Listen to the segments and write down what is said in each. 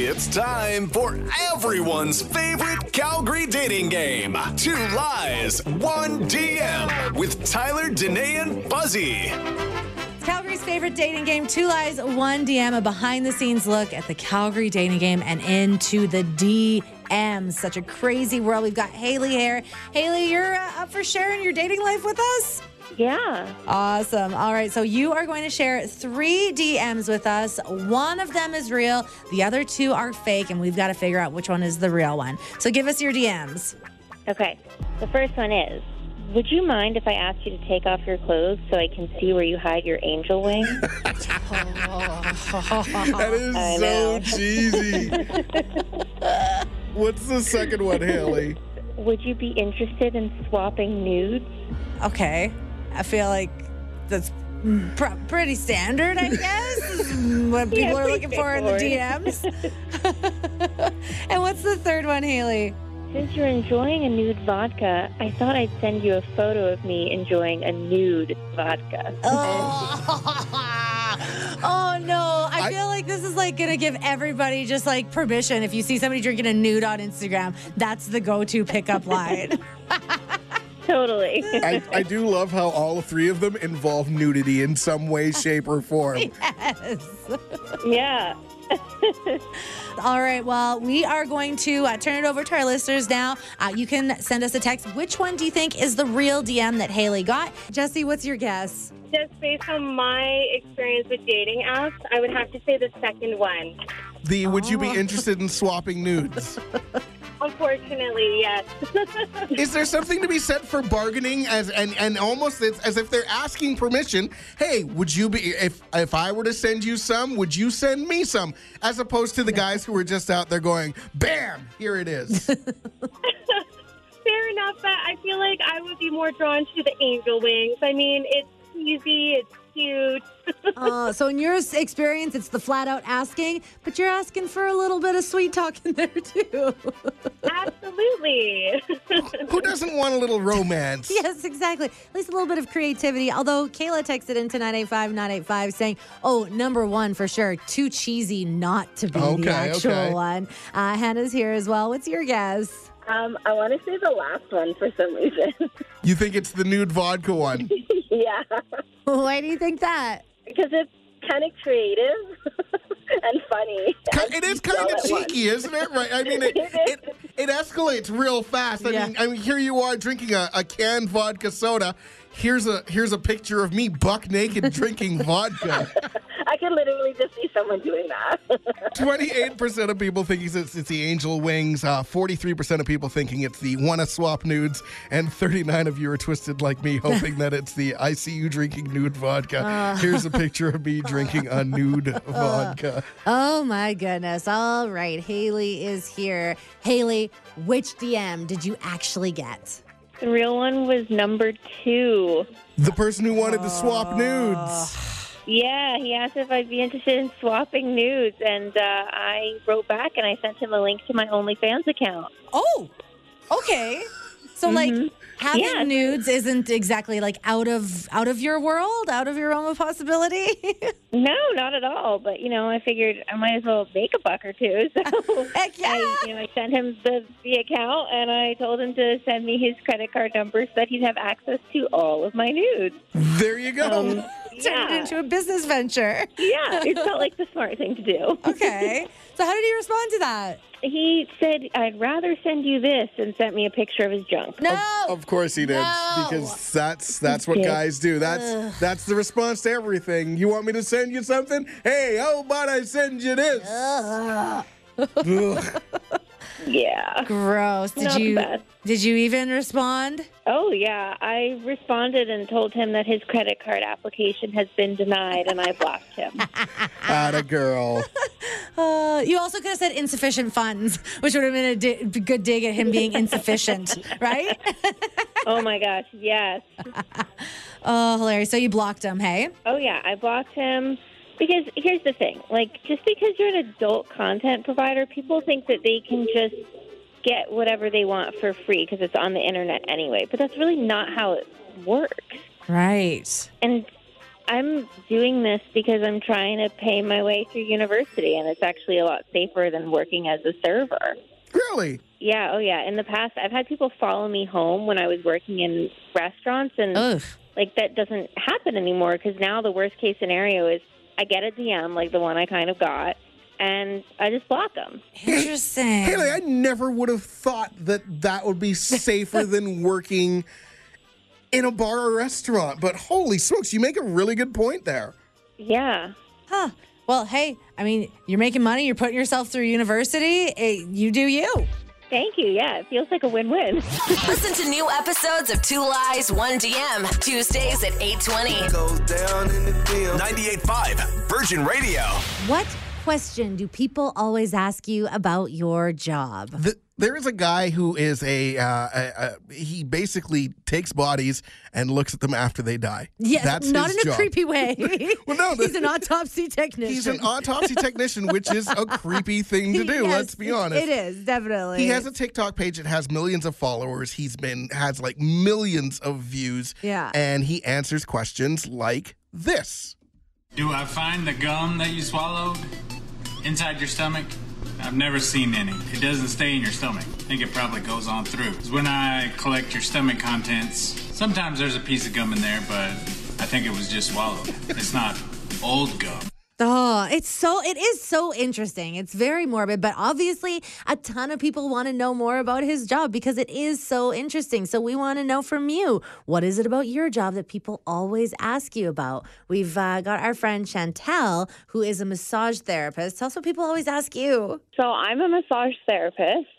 It's time for everyone's favorite Calgary dating game. Two lies, one DM with Tyler, Danae, and Fuzzy. Calgary's favorite dating game, Two Lies, One DM, a behind the scenes look at the Calgary dating game and into the DM. Such a crazy world. We've got Haley here. Haley, you're uh, up for sharing your dating life with us? Yeah. Awesome. All right. So you are going to share three DMs with us. One of them is real, the other two are fake, and we've got to figure out which one is the real one. So give us your DMs. Okay. The first one is Would you mind if I asked you to take off your clothes so I can see where you hide your angel wing? That is I so know. cheesy. What's the second one, Haley? Would you be interested in swapping nudes? Okay. I feel like that's pr- pretty standard, I guess, what people Yeah, are looking for in the DMs. and what's the third one, Haley? Since you're enjoying a nude vodka, I thought I'd send you a photo of me enjoying a nude vodka. Oh, oh no. I, I- feel like this is like going to give everybody just like permission. If you see somebody drinking a nude on Instagram, that's the go to pickup line. Totally. I, I do love how all three of them involve nudity in some way, shape, or form. yes. yeah. All right. Well, we are going to uh, turn it over to our listeners now. Uh, you can send us a text. Which one do you think is the real DM that Haley got? Jesse, what's your guess? Just based on my experience with dating apps, I would have to say the second one. The would you be Oh. interested in swapping nudes? Unfortunately, yes. Is there something to be said for bargaining as and and almost it's as if they're asking permission? Hey, would you be if if I were to send you some, would you send me some? As opposed to the guys who are just out there going, "Bam, here it is." Fair enough, but I feel like I would be more drawn to the angel wings. I mean, it's easy, it's cute. Uh, so, in your experience, it's the flat out asking, but you're asking for a little bit of sweet talk in there, too. Absolutely. who doesn't want a little romance? yes, exactly. At least a little bit of creativity. Although Kayla texted into 985 985 saying, oh, number one for sure, too cheesy not to be the actual okay. one. Uh, Hannah's here as well. What's your guess? Um, I want to say the last one for some reason. You think it's the nude vodka one? yeah, Why do you think that? because it's kind of creative and funny. Ki- It is kind of cheeky, isn't it? Right? I mean, it it, it escalates real fast. I Yeah. mean, I mean, here you are drinking a, a canned vodka soda. Here's a here's a picture of me buck naked drinking vodka. I can literally just see someone doing that. Twenty-eight percent of people thinking it's, it's the angel wings. uh, Forty-three percent of people thinking it's the wanna swap nudes, and thirty-nine of you are twisted like me, hoping that it's the I see you drinking nude vodka. Here's a picture of me drinking a nude vodka. Oh my goodness. All right. Haley is here. Haley, which DM did you actually get? The real one was number two. The person who wanted to swap nudes. Yeah, he asked if I'd be interested in swapping nudes, and uh, I wrote back and I sent him a link to my OnlyFans account. Oh, okay. So like having Yeah. nudes isn't exactly like out of out of your world, out of your realm of possibility. No, not at all. But you know, I figured I might as well make a buck or two. So Heck yeah. I, you know, I sent him the the account, and I told him to send me his credit card number so that he'd have access to all of my nudes. There you go. Um, Turned it into a business venture. yeah, it felt like the smart thing to do. Okay. so how did he respond to that? He said, "I'd rather send you this," and sent me a picture of his junk. No. Of course he did, No. because that's that's what guys do. That's that's the response to everything. You want me to send you something? Hey, how about I send you this? Ugh. Yeah. Gross. Did Not you bad. did you even respond? Oh yeah, I responded and told him that his credit card application has been denied, and I blocked him. Atta girl. Uh, you also could have said insufficient funds, which would have been a di- good dig at him being insufficient, right? oh my gosh, yes. oh, hilarious. So you blocked him, hey? Oh yeah, I blocked him because here's the thing: like, just because you're an adult content provider, people think that they can just get whatever they want for free because it's on the internet anyway. But that's really not how it works. Right. And I'm doing this because I'm trying to pay my way through university, and it's actually a lot safer than working as a server. Really? Yeah, oh yeah. In the past, I've had people follow me home when I was working in restaurants, and Ugh. like that doesn't happen anymore because now the worst case scenario is I get a DM like the one I kind of got, and I just block them. Interesting. Haley, I never would have thought that that would be safer than working in a bar or restaurant. But holy smokes, you make a really good point there. Yeah. Huh. Well, hey, I mean, you're making money, you're putting yourself through university. eh, you do you. Thank you. Yeah, it feels like a win-win. Listen to new episodes of Two Lies, One DM, Tuesdays at 820. Goes down in the DM. 98.5 Virgin Radio. What question do people always ask you about your job? The, there is a guy who is a, uh, a, a he basically takes bodies and looks at them after they die. Yes, That's not his in a job. creepy way. Well, no, he's the- an autopsy technician. He's an autopsy technician, which is a creepy thing to do. Yes, let's be honest. It is definitely. He has a TikTok page that has millions of followers. He's been has like millions of views. Yeah. And he answers questions like this. Do I find the gum that you swallowed inside your stomach? I've never seen any. It doesn't stay in your stomach. I think it probably goes on through. 'Cause when I collect your stomach contents, sometimes there's a piece of gum in there, but I think it was just swallowed. It's not old gum. Oh, it's so it is so interesting. It's very morbid, but obviously a ton of people want to know more about his job because it is so interesting. So we want to know from you, what is it about your job that people always ask you about? We've uh, got our friend Chantel, who is a massage therapist. Tell us what people always ask you. So I'm a massage therapist,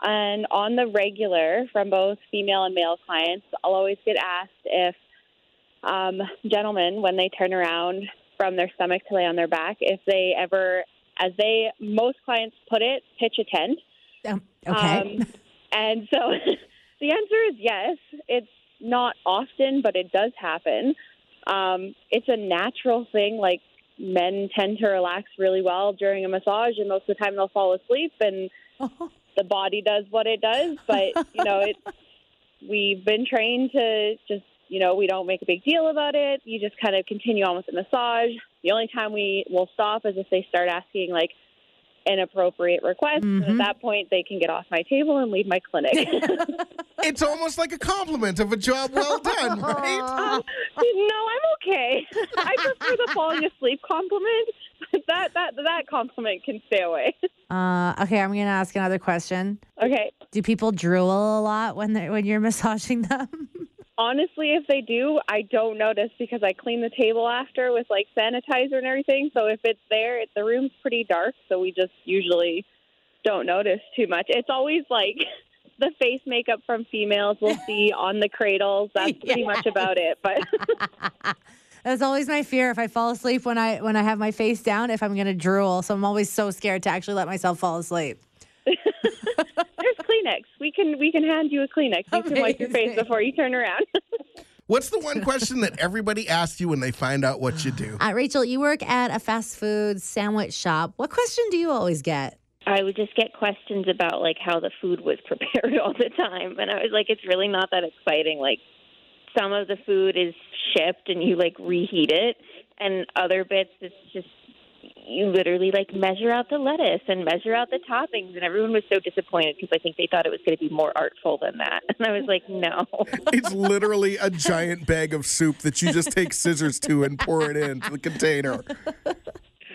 and on the regular, from both female and male clients, I'll always get asked if um, gentlemen, when they turn around from their stomach to lay on their back, if they ever, as they most clients put it, pitch a tent. Um, okay. Um, and so the answer is yes. It's not often, but it does happen. Um, it's a natural thing. Like men tend to relax really well during a massage, and most of the time they'll fall asleep, and the body does what it does. But you know, it's we've been trained to just you know we don't make a big deal about it. You just kind of continue on with the massage. The only time we will stop is if they start asking like inappropriate requests. And at that point, they can get off my table and leave my clinic. It's almost like a compliment of a job well done, right? no, I'm okay. I prefer the falling asleep compliment. That that that compliment can stay away. Uh, okay, I'm going to ask another question. Okay. Do people drool a lot when they when you're massaging them? Honestly, if they do, I don't notice because I clean the table after with like sanitizer and everything. So if it's there, it, the room's pretty dark, so we just usually don't notice too much. It's always like the face makeup from females we'll see on the cradles. That's pretty much about it. But That's always my fear. If I fall asleep when I when I have my face down, if I'm going to drool, so I'm always so scared to actually let myself fall asleep. There's Kleenex. We can we can hand you a Kleenex. You can wipe your face before you turn around. What's the one question that everybody asks you when they find out what you do? Uh, Rachel, you work at a fast food sandwich shop. What question do you always get? I would just get questions about like how the food was prepared all the time, and I was like, it's really not that exciting. Like some of the food is shipped and you like reheat it, and other bits it's just you literally like measure out the lettuce and measure out the toppings, and everyone was so disappointed because I think they thought it was going to be more artful than that, and I was like, no. It's literally a giant bag of soup that you just take scissors to and pour it into the container.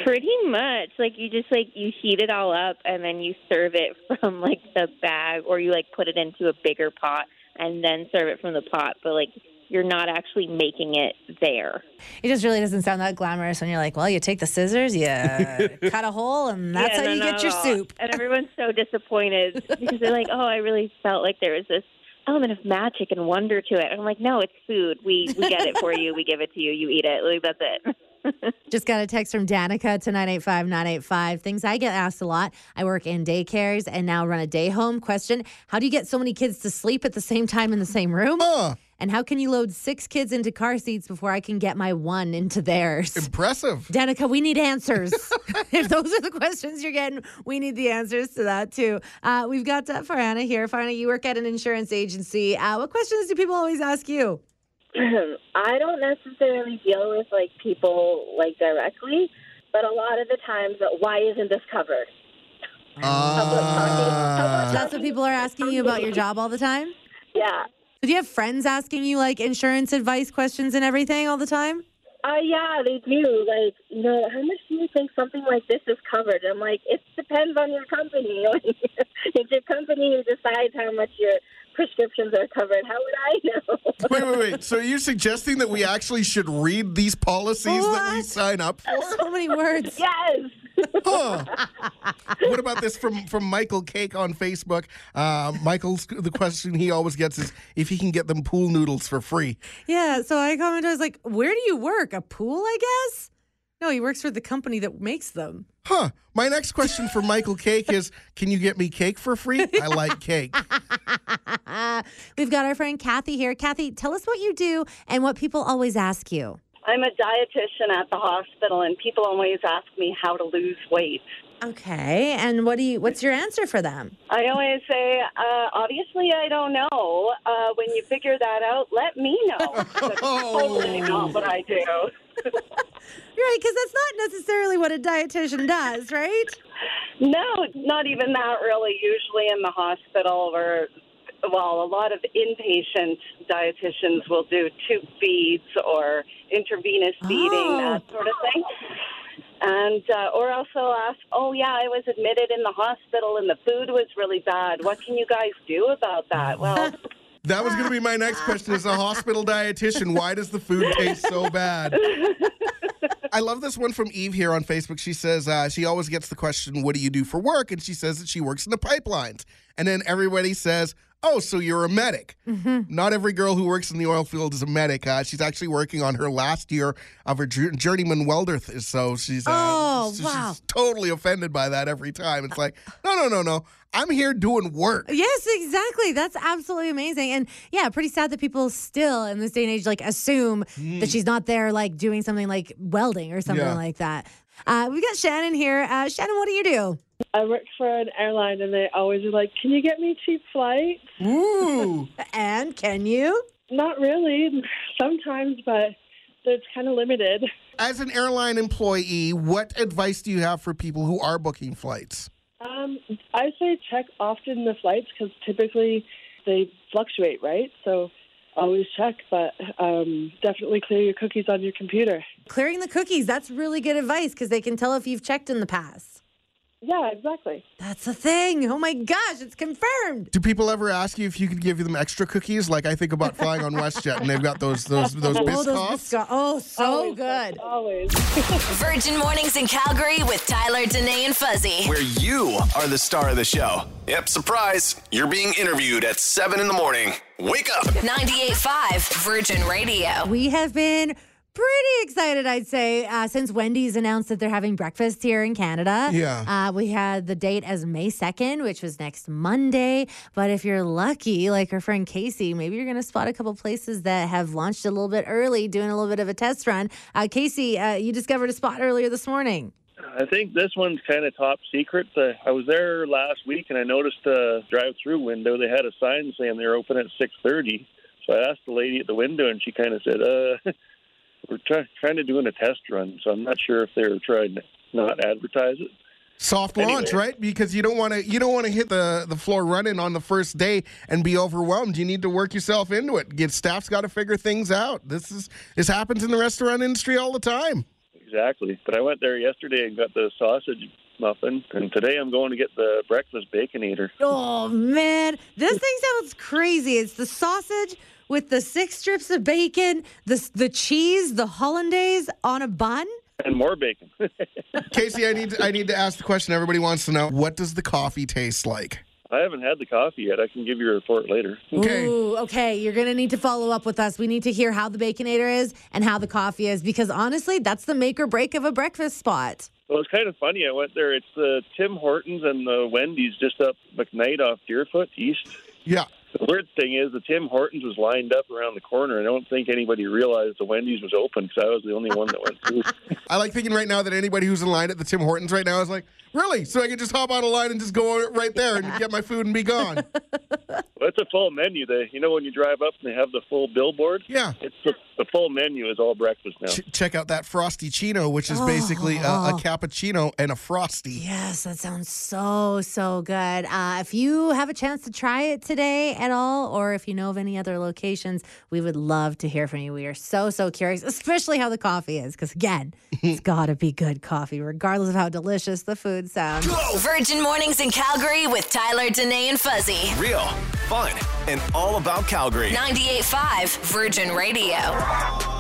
Pretty much. Like you just like you heat it all up and then you serve it from like the bag or you like put it into a bigger pot and then serve it from the pot, but like you're not actually making it there. It just really doesn't sound that glamorous when you're like, well, you take the scissors, you cut a hole, and that's Yeah, how no, you not get your all. soup. And everyone's so disappointed because they're like, "Oh, I really felt like there was this element of magic and wonder to it." And I'm like, "No, it's food. We we get it for you. We give it to you. You eat it. Like that's it." Just got a text from Danica to 985 985. Things I get asked a lot. I work in daycares and now run a day home. Question How do you get so many kids to sleep at the same time in the same room? Huh. And how can you load six kids into car seats before I can get my one into theirs? Impressive. Danica, we need answers. if those are the questions you're getting, we need the answers to that too. Uh, we've got uh, Farhana here. Farhana, you work at an insurance agency. Uh, what questions do people always ask you? I don't necessarily deal with like people like directly, but a lot of the times, uh, why isn't this covered? Ah. That's what people are asking you about your job all the time? Yeah. Do you have friends asking you like insurance advice questions and everything all the time? Uh, yeah, they do. Like, you know, how much do you think something like this is covered? I'm like, it depends on your company. Like, it's your company decides how much your prescriptions are covered. How would I know? Wait, wait, wait. So you're suggesting that we actually should read these policies that we sign up for? So many words. yes. Huh. what about this from from Michael Cake on Facebook? Uh, Michael's the question he always gets is if he can get them pool noodles for free. Yeah, so I commented, I was like, where do you work? A pool, I guess? No, he works for the company that makes them. Huh. My next question for Michael Cake is Can you get me cake for free? I like cake. We've got our friend Kathy here. Kathy, tell us what you do and what people always ask you. I'm a dietitian at the hospital, and people always ask me how to lose weight. Okay, and what do you? What's your answer for them? I always say, uh, obviously, I don't know. Uh, when you figure that out, let me know. That's totally not what I do. Right, because that's not necessarily what a dietitian does, right? No, not even that really. Usually in the hospital, or well, a lot of inpatient dietitians will do tube feeds or intravenous feeding, Oh. that sort of thing. And uh, or also ask, oh yeah, I was admitted in the hospital and the food was really bad. What can you guys do about that? Well, That was going to be my next question as a hospital dietitian. Why does the food taste so bad? I love this one from Eve here on Facebook. She says uh, she always gets the question, What do you do for work? And she says that she works in the pipelines. And then everybody says, Oh, so you're a medic. Not every girl who works in the oil field is a medic. Uh, she's actually working on her last year of her journeyman welder. th- So she's, uh, Oh, so wow. she's totally offended by that every time. It's like, No, no, no, no. I'm here doing work. Yes, exactly. That's absolutely amazing. And yeah, pretty sad that people still in this day and age like assume that she's not there like doing something like welding or something Yeah. like that. Uh, we got Shannon here. Uh, Shannon, what do you do? I work for an airline, and they always are like, "Can you get me cheap flights?" Ooh. and can you? Not really. Sometimes, but it's kind of limited. As an airline employee, what advice do you have for people who are booking flights? Um, I say check often the flights because typically they fluctuate, right? So always check, but um, definitely clear your cookies on your computer. Clearing the cookies. That's really good advice because they can tell if you've checked in the past. Yeah, exactly. That's the thing. Oh my gosh, it's confirmed. Do people ever ask you if you could give them extra cookies? Like I think about flying on WestJet and they've got those those those Oh, Biscoffs. those Biscoff- Oh, so Always, good. Always. Virgin Mornings in Calgary with Tyler, Danae, and Fuzzy. Where you are the star of the show. Yep, surprise. You're being interviewed at 7 in the morning. Wake up. 98.5 Virgin Radio. We have been pretty excited, I'd say, uh, since Wendy's announced that they're having breakfast here in Canada. Yeah. Uh, we had the date as May 2nd, which was next Monday. But if you're lucky, like our friend Casey, maybe you're going to spot a couple places that have launched a little bit early, doing a little bit of a test run. Uh, Casey, uh, you discovered a spot earlier this morning. I think this one's kind of top secret. Uh, I was there last week and I noticed a drive-through window. They had a sign saying they're open at 6:30. So I asked the lady at the window, and she kind of said, "Uh, we're try- trying to do a test run, so I'm not sure if they're trying to not advertise it." Soft launch, right? Because you don't want to you don't want to hit the the floor running on the first day and be overwhelmed. You need to work yourself into it. Get staff's got to figure things out. This is this happens in the restaurant industry all the time. Exactly. But I went there yesterday and got the sausage muffin, and today I'm going to get the breakfast Baconator. Oh, man. This thing sounds crazy. It's the sausage with the six strips of bacon, the, the cheese, the hollandaise on a bun. And more bacon. Casey, I need to, I need to ask the question everybody wants to know. What does the coffee taste like? I haven't had the coffee yet. I can give you a report later. Ooh, okay. You're going to need to follow up with us. We need to hear how the Baconator is and how the coffee is because honestly, that's the make or break of a breakfast spot. Well, it's kind of funny. I went there. It's the Tim Hortons and the Wendy's just up McKnight off Deerfoot East. Yeah. The weird thing is, the Tim Hortons was lined up around the corner, and I don't think anybody realized the Wendy's was open because I was the only one that went through. I like thinking right now that anybody who's in line at the Tim Hortons right now is like, Really? So I can just hop on a line and just go right there and get my food and be gone. Well, it's a full menu. They, you know, when you drive up and they have the full billboard. Yeah, it's the, the full menu is all breakfast now. Ch- check out that Frosty-ccino, which is basically a, a Oh. cappuccino and a frosty. Yes, that sounds so, so good. Uh, if you have a chance to try it today at all, or if you know of any other locations, we would love to hear from you. We are so, so curious, especially how the coffee is, because again, it's got to be good coffee, regardless of how delicious the food sounds. Virgin Mornings in Calgary with Tyler, Danae, and Fuzzy. Real, fun, and all about Calgary. 98.5 Virgin Radio.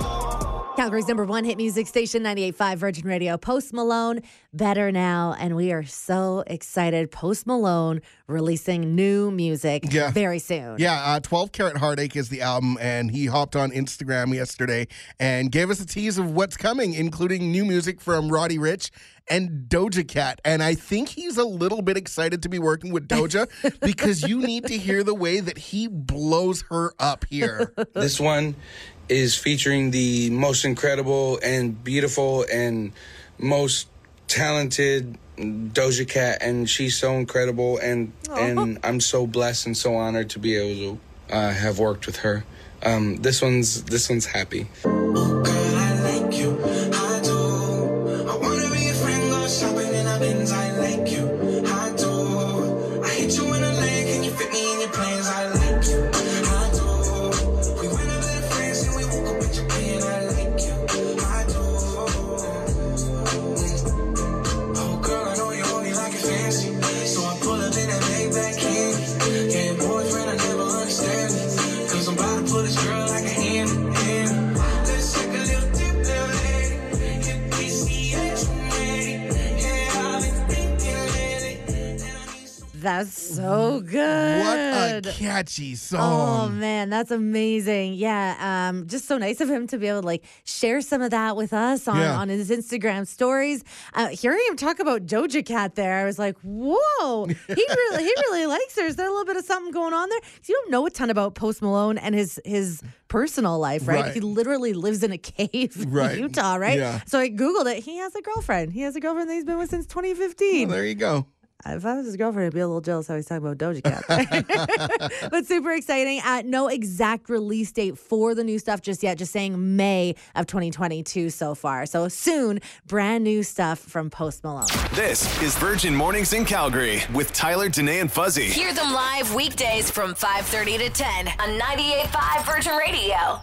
Calgary's number one hit music station, 98.5 Virgin Radio. Post Malone, better now. And we are so excited. Post Malone releasing new music Yeah. very soon. Yeah, uh, 12 Carat Heartache is the album, and he hopped on Instagram yesterday and gave us a tease of what's coming, including new music from Roddy Ricch and Doja Cat. And I think he's a little bit excited to be working with Doja because you need to hear the way that he blows her up here. This one is featuring the most incredible and beautiful and most talented Doja Cat, and she's so incredible, and and I'm so blessed and so honored to be able to uh, have worked with her. Um, this one's this one's happy. That's so good. What a catchy song. Oh man, that's amazing. Yeah, um, just so nice of him to be able to like share some of that with us on, Yeah. on his Instagram stories. Uh, hearing him talk about Doja Cat there, I was like, whoa, he really he really likes her. Is there a little bit of something going on there? you don't know a ton about Post Malone and his his personal life, right? Right. He literally lives in a cave Right. in Utah, right? Yeah. So I googled it. He has a girlfriend. He has a girlfriend that he's been with since 2015. Well, there you go. If I was his girlfriend, I'd be a little jealous how he's talking about Doja Cat. but super exciting. Uh, no exact release date for the new stuff just yet, just saying May of 2022 so far. So soon, brand new stuff from Post Malone. This is Virgin Mornings in Calgary with Tyler, Danae, and Fuzzy. Hear them live weekdays from 5.30 to 10 on 98.5 Virgin Radio.